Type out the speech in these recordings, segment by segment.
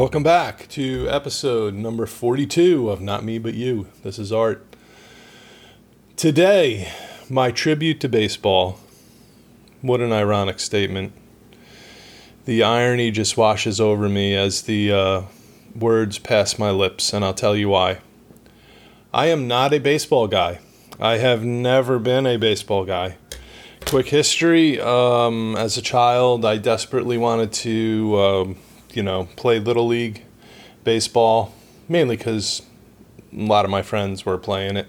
Welcome back to episode number 42 of Not Me But You. This is Art. Today, my tribute to baseball. What an ironic statement. The irony just washes over me as the uh, words pass my lips, and I'll tell you why. I am not a baseball guy. I have never been a baseball guy. Quick history um, as a child, I desperately wanted to. Um, you know, play little league baseball, mainly because a lot of my friends were playing it.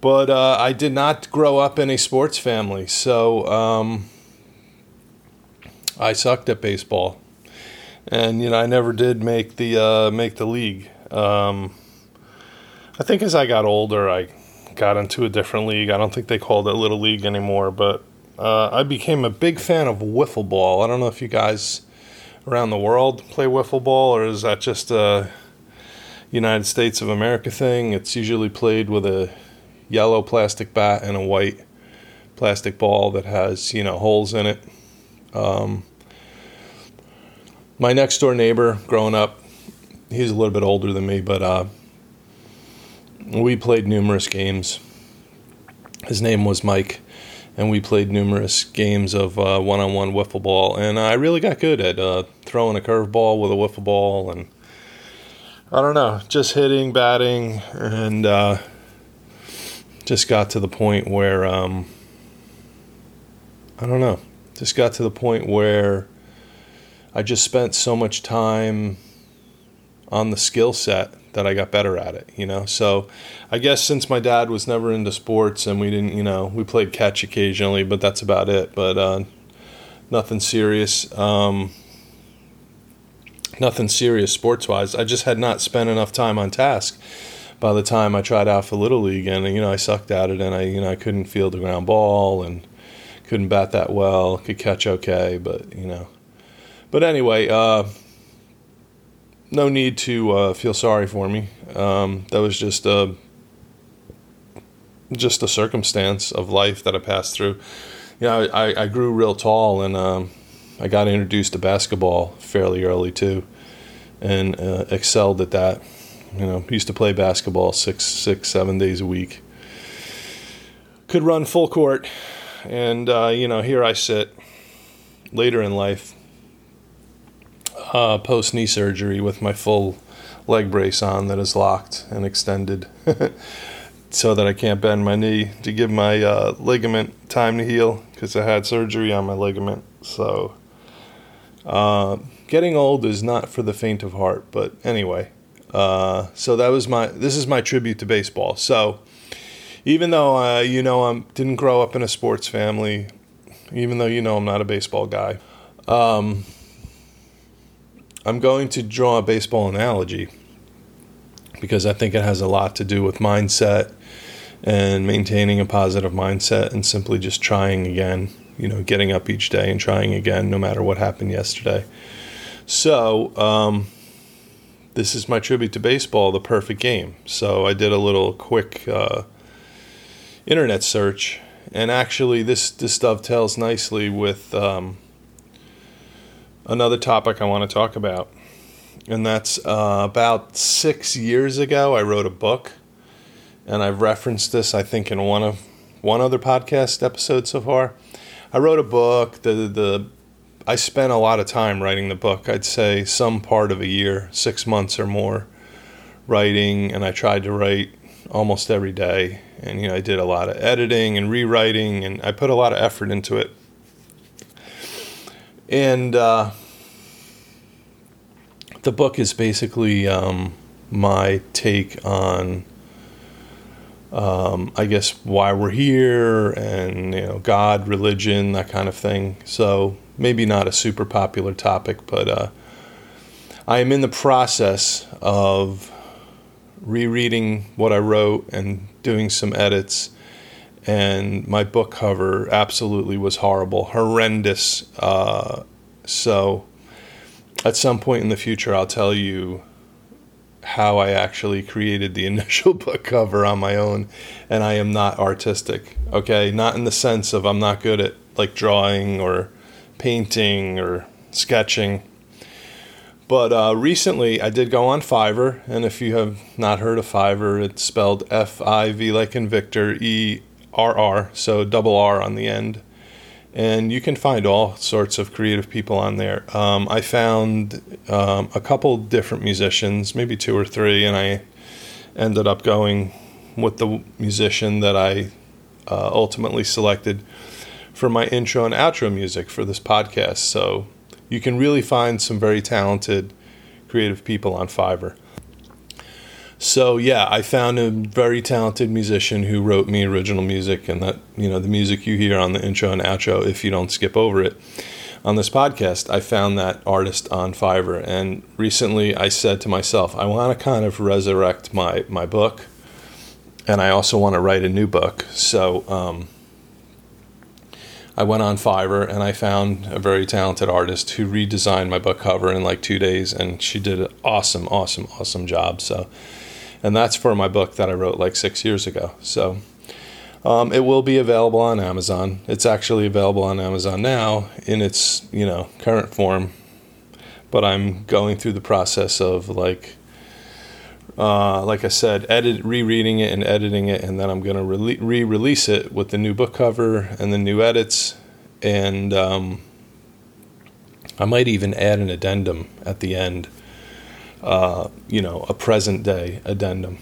But uh, I did not grow up in a sports family, so um, I sucked at baseball, and you know I never did make the uh, make the league. Um, I think as I got older, I got into a different league. I don't think they called it little league anymore, but uh, I became a big fan of wiffle ball. I don't know if you guys around the world play wiffle ball, or is that just a United States of America thing? It's usually played with a yellow plastic bat and a white plastic ball that has you know holes in it. Um, my next door neighbor, growing up, he's a little bit older than me, but uh, we played numerous games. His name was Mike and we played numerous games of uh, one-on-one wiffle ball, and I really got good at uh, throwing a curveball with a wiffle ball, and I don't know, just hitting, batting, and uh, just got to the point where um, I don't know, just got to the point where I just spent so much time on the skill set that I got better at it, you know. So I guess since my dad was never into sports and we didn't, you know, we played catch occasionally, but that's about it. But uh, nothing serious. Um, nothing serious sports wise. I just had not spent enough time on task by the time I tried out for little league, and you know I sucked at it, and I you know I couldn't field the ground ball and couldn't bat that well, could catch okay, but you know. But anyway, uh, no need to uh, feel sorry for me. Um, that was just a just a circumstance of life that I passed through. You know, I, I grew real tall and um, I got introduced to basketball fairly early too, and uh, excelled at that. You know, used to play basketball six, six, seven days a week. Could run full court, and uh, you know, here I sit later in life, uh, post knee surgery with my full leg brace on that is locked and extended so that I can't bend my knee to give my uh, ligament time to heal because I had surgery on my ligament. So, uh, getting old is not for the faint of heart. But anyway, uh, so that was my. This is my tribute to baseball. So, even though uh, you know I didn't grow up in a sports family, even though you know I'm not a baseball guy. Um, I'm going to draw a baseball analogy because I think it has a lot to do with mindset and maintaining a positive mindset and simply just trying again, you know, getting up each day and trying again no matter what happened yesterday. So, um, this is my tribute to baseball, the perfect game. So, I did a little quick uh, internet search, and actually, this, this dovetails nicely with. Um, another topic I want to talk about. And that's uh, about six years ago, I wrote a book. And I've referenced this, I think, in one of one other podcast episode so far. I wrote a book. The the I spent a lot of time writing the book. I'd say some part of a year, six months or more, writing, and I tried to write almost every day. And you know, I did a lot of editing and rewriting, and I put a lot of effort into it and uh, the book is basically um, my take on, um, I guess, why we're here and you know God, religion, that kind of thing. So maybe not a super popular topic, but uh, I am in the process of rereading what I wrote and doing some edits and my book cover absolutely was horrible, horrendous. Uh, so, at some point in the future, I'll tell you how I actually created the initial book cover on my own, and I am not artistic. Okay, not in the sense of I'm not good at like drawing or painting or sketching, But uh, recently, I did go on Fiverr, and if you have not heard of Fiverr, it's spelled F I V like in Victor E R R, so double R on the end. And you can find all sorts of creative people on there. Um, I found um, a couple different musicians, maybe two or three, and I ended up going with the musician that I uh, ultimately selected for my intro and outro music for this podcast. So you can really find some very talented creative people on Fiverr. So yeah, I found a very talented musician who wrote me original music, and that you know the music you hear on the intro and outro, if you don't skip over it on this podcast, I found that artist on Fiverr, and recently I said to myself, I want to kind of resurrect my my book, and I also want to write a new book. So um, I went on Fiverr and I found a very talented artist who redesigned my book cover in like two days, and she did an awesome, awesome, awesome job. So, and that's for my book that I wrote like six years ago. So, um, it will be available on Amazon. It's actually available on Amazon now in its you know current form, but I'm going through the process of like uh, like I said, edit, rereading it and editing it, and then I'm going to re release it with the new book cover and the new edits. And um, I might even add an addendum at the end, uh, you know, a present day addendum.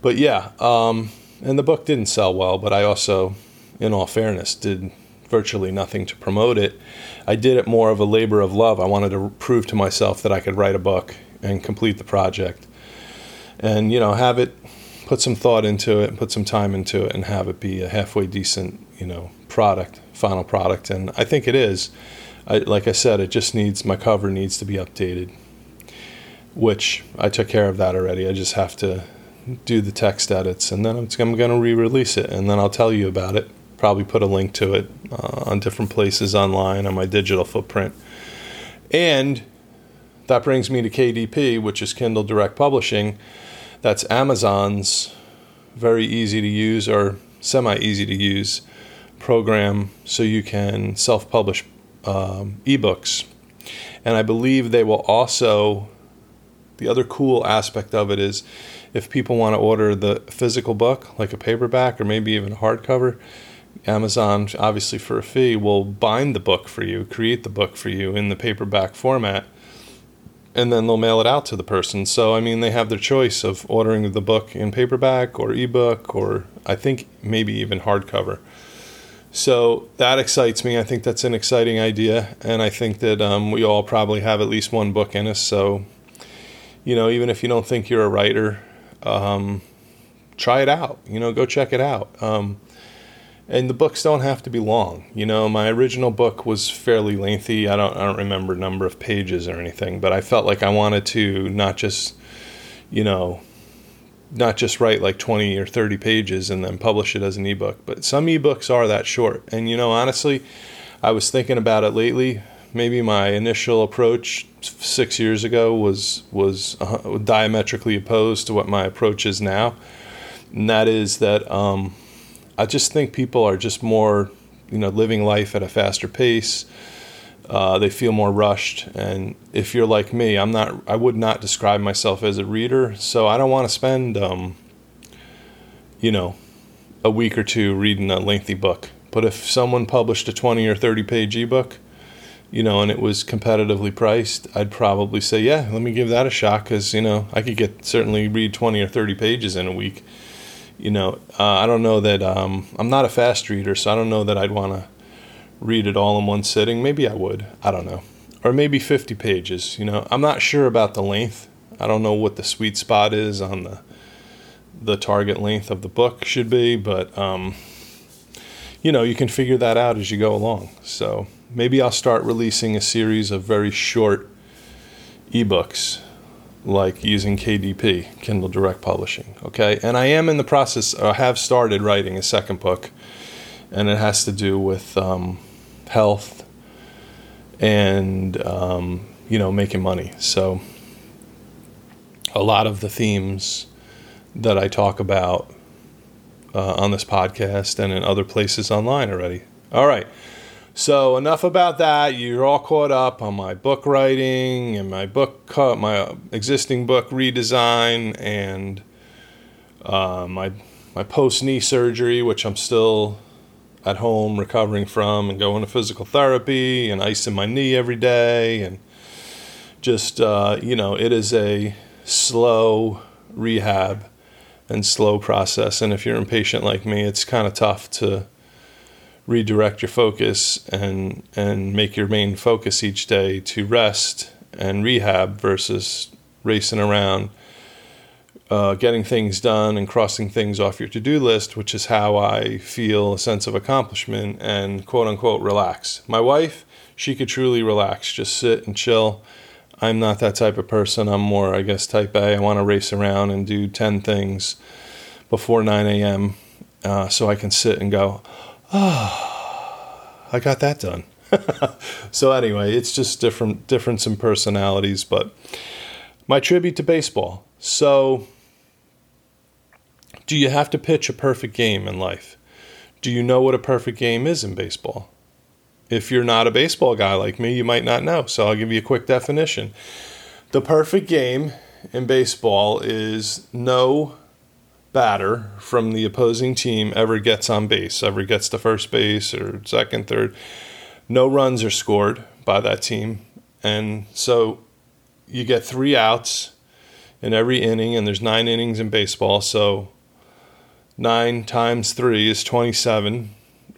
But yeah, um, and the book didn't sell well, but I also, in all fairness, did virtually nothing to promote it. I did it more of a labor of love. I wanted to prove to myself that I could write a book and complete the project and you know have it put some thought into it put some time into it and have it be a halfway decent you know product final product and i think it is I, like i said it just needs my cover needs to be updated which i took care of that already. I just have to do the text edits and then i'm, going to re-release it and then i'll tell you about it. Probably put a link to it uh, on different places online on my digital footprint. And that brings me to kdp which is kindle direct publishing. That's Amazon's very easy to use or semi easy to use program so you can self publish um, ebooks. And I believe they will also, the other cool aspect of it is if people want to order the physical book, like a paperback or maybe even a hardcover, Amazon, obviously for a fee, will bind the book for you, create the book for you in the paperback format and then they'll mail it out to the person. So I mean, they have their choice of ordering the book in paperback or ebook or I think maybe even hardcover. So that excites me. I think that's an exciting idea, and I think that um, we all probably have at least one book in us. So, you know, even if you don't think you're a writer, um, try it out. You know, go check it out. Um, and the books don't have to be long. You know, my original book was fairly lengthy. I don't I don't remember number of pages or anything, but I felt like I wanted to not just, you know, not just write like 20 or 30 pages and then publish it as an ebook, but some ebooks are that short. And you know, honestly, I was thinking about it lately. Maybe my initial approach 6 years ago was was uh, diametrically opposed to what my approach is now. And that is that um, I just think people are just more, you know, living life at a faster pace. Uh, they feel more rushed, and if you're like me, I'm not. I would not describe myself as a reader, so I don't want to spend, um, you know, a week or two reading a lengthy book. But if someone published a 20 or 30 page ebook, you know, and it was competitively priced, I'd probably say, yeah, let me give that a shot because, you know, I could get certainly read 20 or 30 pages in a week you know, uh, I don't know that um, I'm not a fast reader, so I don't know that I'd want to read it all in one sitting. Maybe I would. I don't know. Or maybe 50 pages. You know, I'm not sure about the length. I don't know what the sweet spot is on the the target length of the book should be, but um, you know, you can figure that out as you go along. So maybe I'll start releasing a series of very short ebooks like using KDP, Kindle Direct Publishing. Okay, and I am in the process. I have started writing a second book, and it has to do with um, health and um, you know making money. So a lot of the themes that I talk about uh, on this podcast and in other places online already. All right. So enough about that. You're all caught up on my book writing and my book, my existing book redesign, and uh, my my post knee surgery, which I'm still at home recovering from, and going to physical therapy and icing my knee every day, and just uh, you know, it is a slow rehab and slow process. And if you're impatient like me, it's kind of tough to redirect your focus and and make your main focus each day to rest and rehab versus racing around uh, getting things done and crossing things off your to-do list which is how i feel a sense of accomplishment and quote unquote relax. My wife she could truly relax just sit and chill. I'm not that type of person. I'm more i guess type a. I want to race around and do 10 things before 9 a.m uh, so i can sit and go I got that done. so anyway, it's just different difference in personalities, but my tribute to baseball. So do you have to pitch a perfect game in life? Do you know what a perfect game is in baseball? If you're not a baseball guy like me, you might not know. So I'll give you a quick definition. The perfect game in baseball is no batter from the opposing team ever gets on base, ever gets to first base or second, third, no runs are scored by that team. And so you get three outs in every inning, and there's nine innings in baseball. So nine times three is 27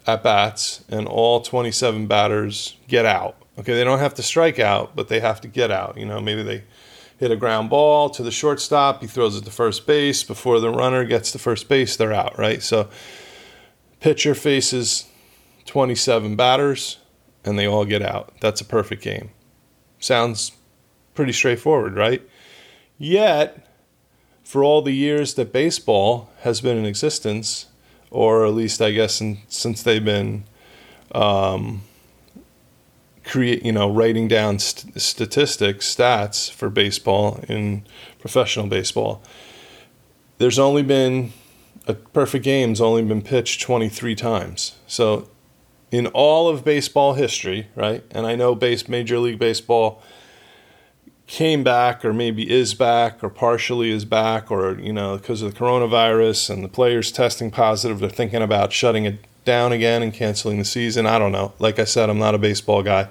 at bats, and all 27 batters get out. Okay, they don't have to strike out, but they have to get out. You know, maybe they hit a ground ball to the shortstop. He throws it to first base. Before the runner gets to first base, they're out, right? So, pitcher faces 27 batters and they all get out. That's a perfect game. Sounds pretty straightforward, right? Yet, for all the years that baseball has been in existence, or at least I guess in, since they've been um, create, you know, writing down st- statistics, stats for baseball in professional baseball. There's only been a perfect game's only been pitched 23 times. So in all of baseball history, right? And I know base Major League Baseball came back or maybe is back or partially is back or you know because of the coronavirus and the players testing positive they're thinking about shutting it down again and canceling the season. I don't know. Like I said, I'm not a baseball guy.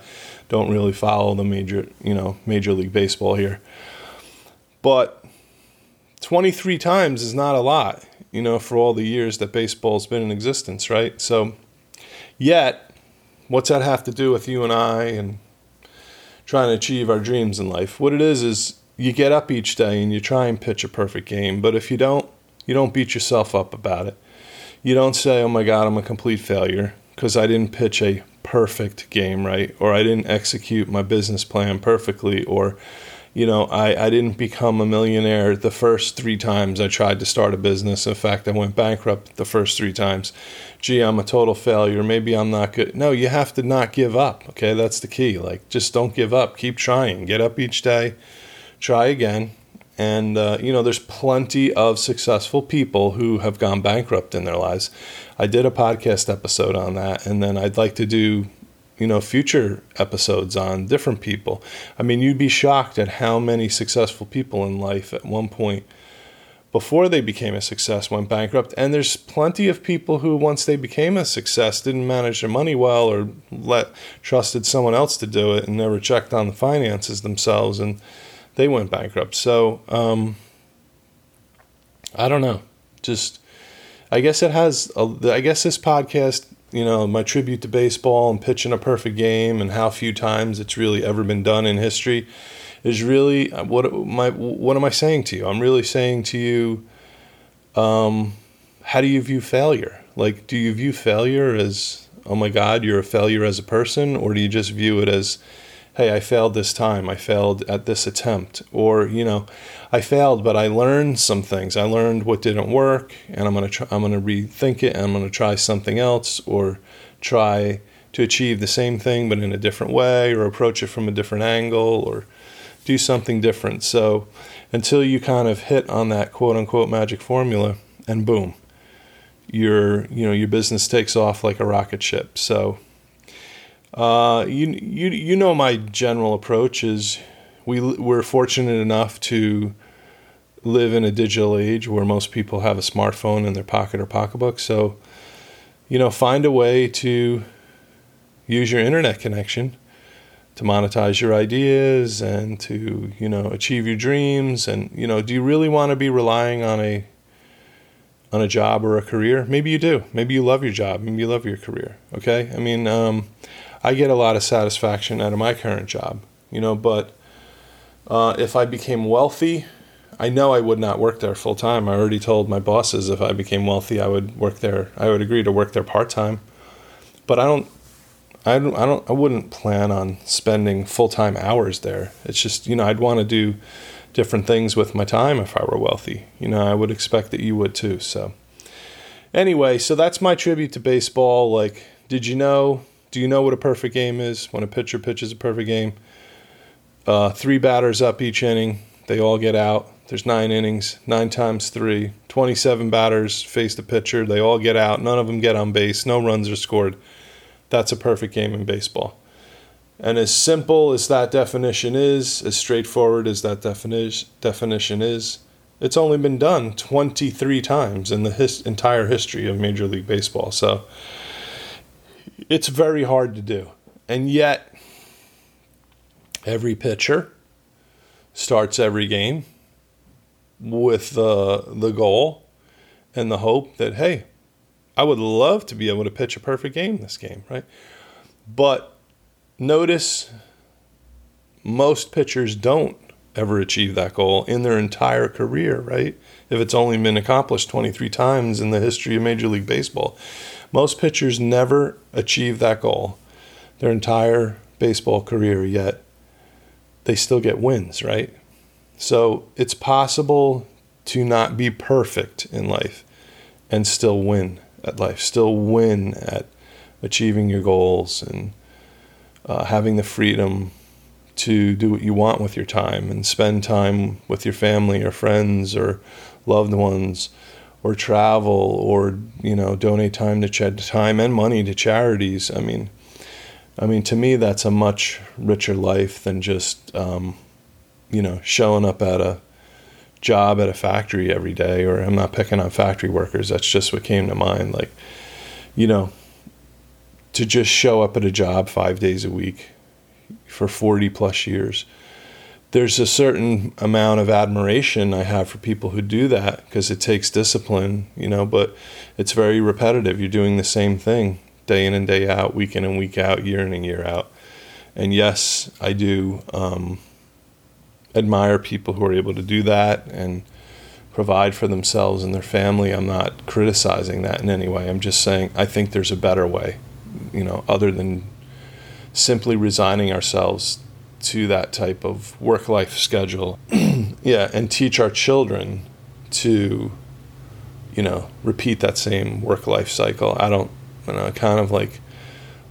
Don't really follow the major, you know, major league baseball here. But 23 times is not a lot, you know, for all the years that baseball's been in existence, right? So, yet, what's that have to do with you and I and trying to achieve our dreams in life? What it is is you get up each day and you try and pitch a perfect game, but if you don't, you don't beat yourself up about it you don't say, oh my God, I'm a complete failure because I didn't pitch a perfect game, right? Or I didn't execute my business plan perfectly, or, you know, I, I didn't become a millionaire the first three times I tried to start a business. In fact, I went bankrupt the first three times. Gee, I'm a total failure. Maybe I'm not good. No, you have to not give up, okay? That's the key. Like, just don't give up. Keep trying. Get up each day, try again, and, uh, you know, there's plenty of successful people who have gone bankrupt in their lives. I did a podcast episode on that, and then I'd like to do, you know, future episodes on different people. I mean, you'd be shocked at how many successful people in life at one point before they became a success went bankrupt. And there's plenty of people who, once they became a success, didn't manage their money well or let trusted someone else to do it and never checked on the finances themselves. And they went bankrupt. So um, I don't know. Just I guess it has. A, I guess this podcast, you know, my tribute to baseball and pitching a perfect game and how few times it's really ever been done in history is really what my what am I saying to you? I'm really saying to you, um, how do you view failure? Like, do you view failure as oh my God, you're a failure as a person, or do you just view it as hey, I failed this time. I failed at this attempt. Or, you know, I failed, but I learned some things. I learned what didn't work, and I'm going to try, I'm to rethink it, and I'm going to try something else or try to achieve the same thing but in a different way or approach it from a different angle or do something different. So, until you kind of hit on that quote unquote magic formula and boom, your you know, your business takes off like a rocket ship. So, Uh, you you you know my general approach is we we're fortunate enough to live in a digital age where most people have a smartphone in their pocket or pocketbook. So, you know, find a way to use your internet connection to monetize your ideas and to, you know, achieve your dreams and, you know, do you really want to be relying on a on a job or a career? Maybe you do. Maybe you love your job. Maybe you love your career. Okay? I mean, um, I get a lot of satisfaction out of my current job, you know, but uh, if I became wealthy, I know I would not work there full time. I already told my bosses if I became wealthy, I would work there. I would agree to work there part time. But I don't, I don't, I don't, I wouldn't plan on spending full time hours there. It's just, you know, I'd want to do different things with my time if I were wealthy. You know, I would expect that you would too. So, anyway, so that's my tribute to baseball. Like, did you know do you know what a perfect game is? When a pitcher pitches a perfect game, uh, three batters up each inning, they all get out. There's nine innings, nine times three, 27 batters face the pitcher, they all get out. None of them get on base, no runs are scored. That's a perfect game in baseball. And as simple as that definition is, as straightforward as that defini- definition is, it's only been done 23 times in the his- entire history of Major League Baseball. So, it's very hard to do. And yet, every pitcher starts every game with the, the goal and the hope that, hey, I would love to be able to pitch a perfect game this game, right? But notice most pitchers don't ever achieve that goal in their entire career, right? If it's only been accomplished 23 times in the history of Major League Baseball. Most pitchers never achieve that goal their entire baseball career, yet they still get wins, right? So it's possible to not be perfect in life and still win at life, still win at achieving your goals and uh, having the freedom to do what you want with your time and spend time with your family or friends or loved ones or travel or you know donate time to ch- time and money to charities. I mean, I mean to me that's a much richer life than just um, you know showing up at a job at a factory every day. Or I'm not picking on factory workers. That's just what came to mind. Like you know to just show up at a job five days a week for 40 plus years there's a certain amount of admiration I have for people who do that because it takes discipline, you know, but it's very repetitive. You're doing the same thing day in and day out, week in and week out, year in and year out. And yes, I do um, admire people who are able to do that and provide for themselves and their family. I'm not criticizing that in any way. I'm just saying I think there's a better way, you know, other than simply resigning ourselves to that type of work life schedule. yeah, and teach our children to, you know, repeat that same work life cycle. I don't, you know, kind of like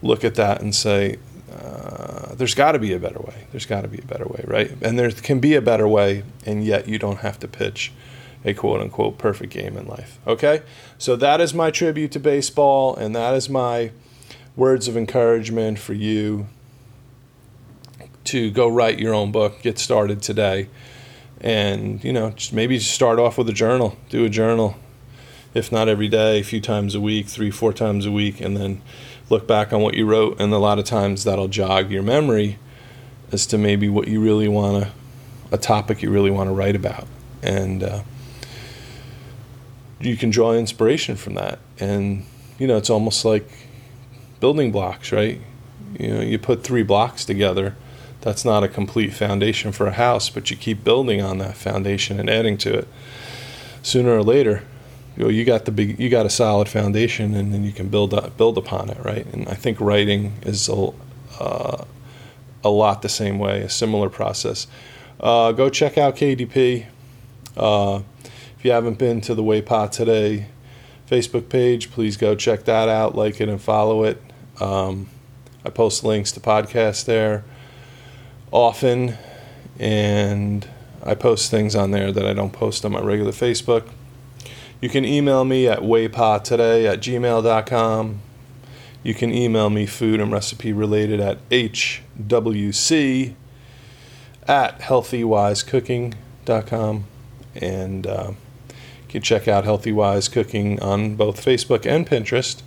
look at that and say, uh, there's got to be a better way. There's got to be a better way, right? And there can be a better way, and yet you don't have to pitch a quote unquote perfect game in life. Okay? So that is my tribute to baseball, and that is my words of encouragement for you to go write your own book, get started today. And, you know, just maybe start off with a journal, do a journal, if not every day, a few times a week, three, four times a week, and then look back on what you wrote. And a lot of times that'll jog your memory as to maybe what you really want to, a topic you really want to write about. And uh, you can draw inspiration from that. And, you know, it's almost like building blocks, right? You know, you put three blocks together that's not a complete foundation for a house, but you keep building on that foundation and adding to it. Sooner or later, you know, you got the big, you got a solid foundation, and then you can build up, build upon it, right? And I think writing is a, uh, a lot the same way, a similar process. Uh, go check out KDP. Uh, if you haven't been to the Waypot today Facebook page, please go check that out, like it, and follow it. Um, I post links to podcasts there often, and I post things on there that I don't post on my regular Facebook. You can email me at waypottoday at gmail.com. You can email me food and recipe related at hwc at healthywisecooking.com. And uh, you can check out Healthy Wise Cooking on both Facebook and Pinterest.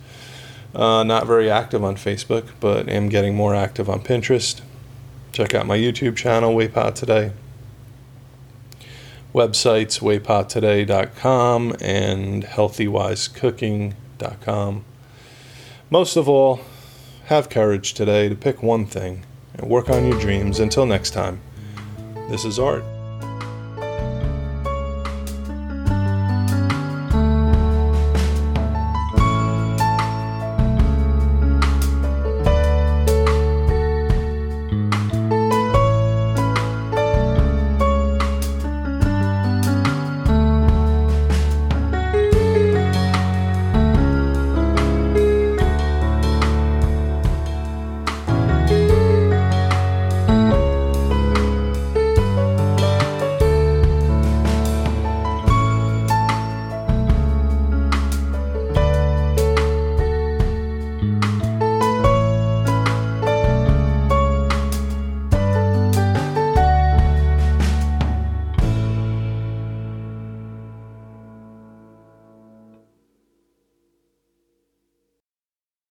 Uh, not very active on Facebook, but am getting more active on Pinterest. Check out my YouTube channel, Waypot Today. Websites, waypottoday.com and healthywisecooking.com. Most of all, have courage today to pick one thing and work on your dreams. Until next time, this is Art.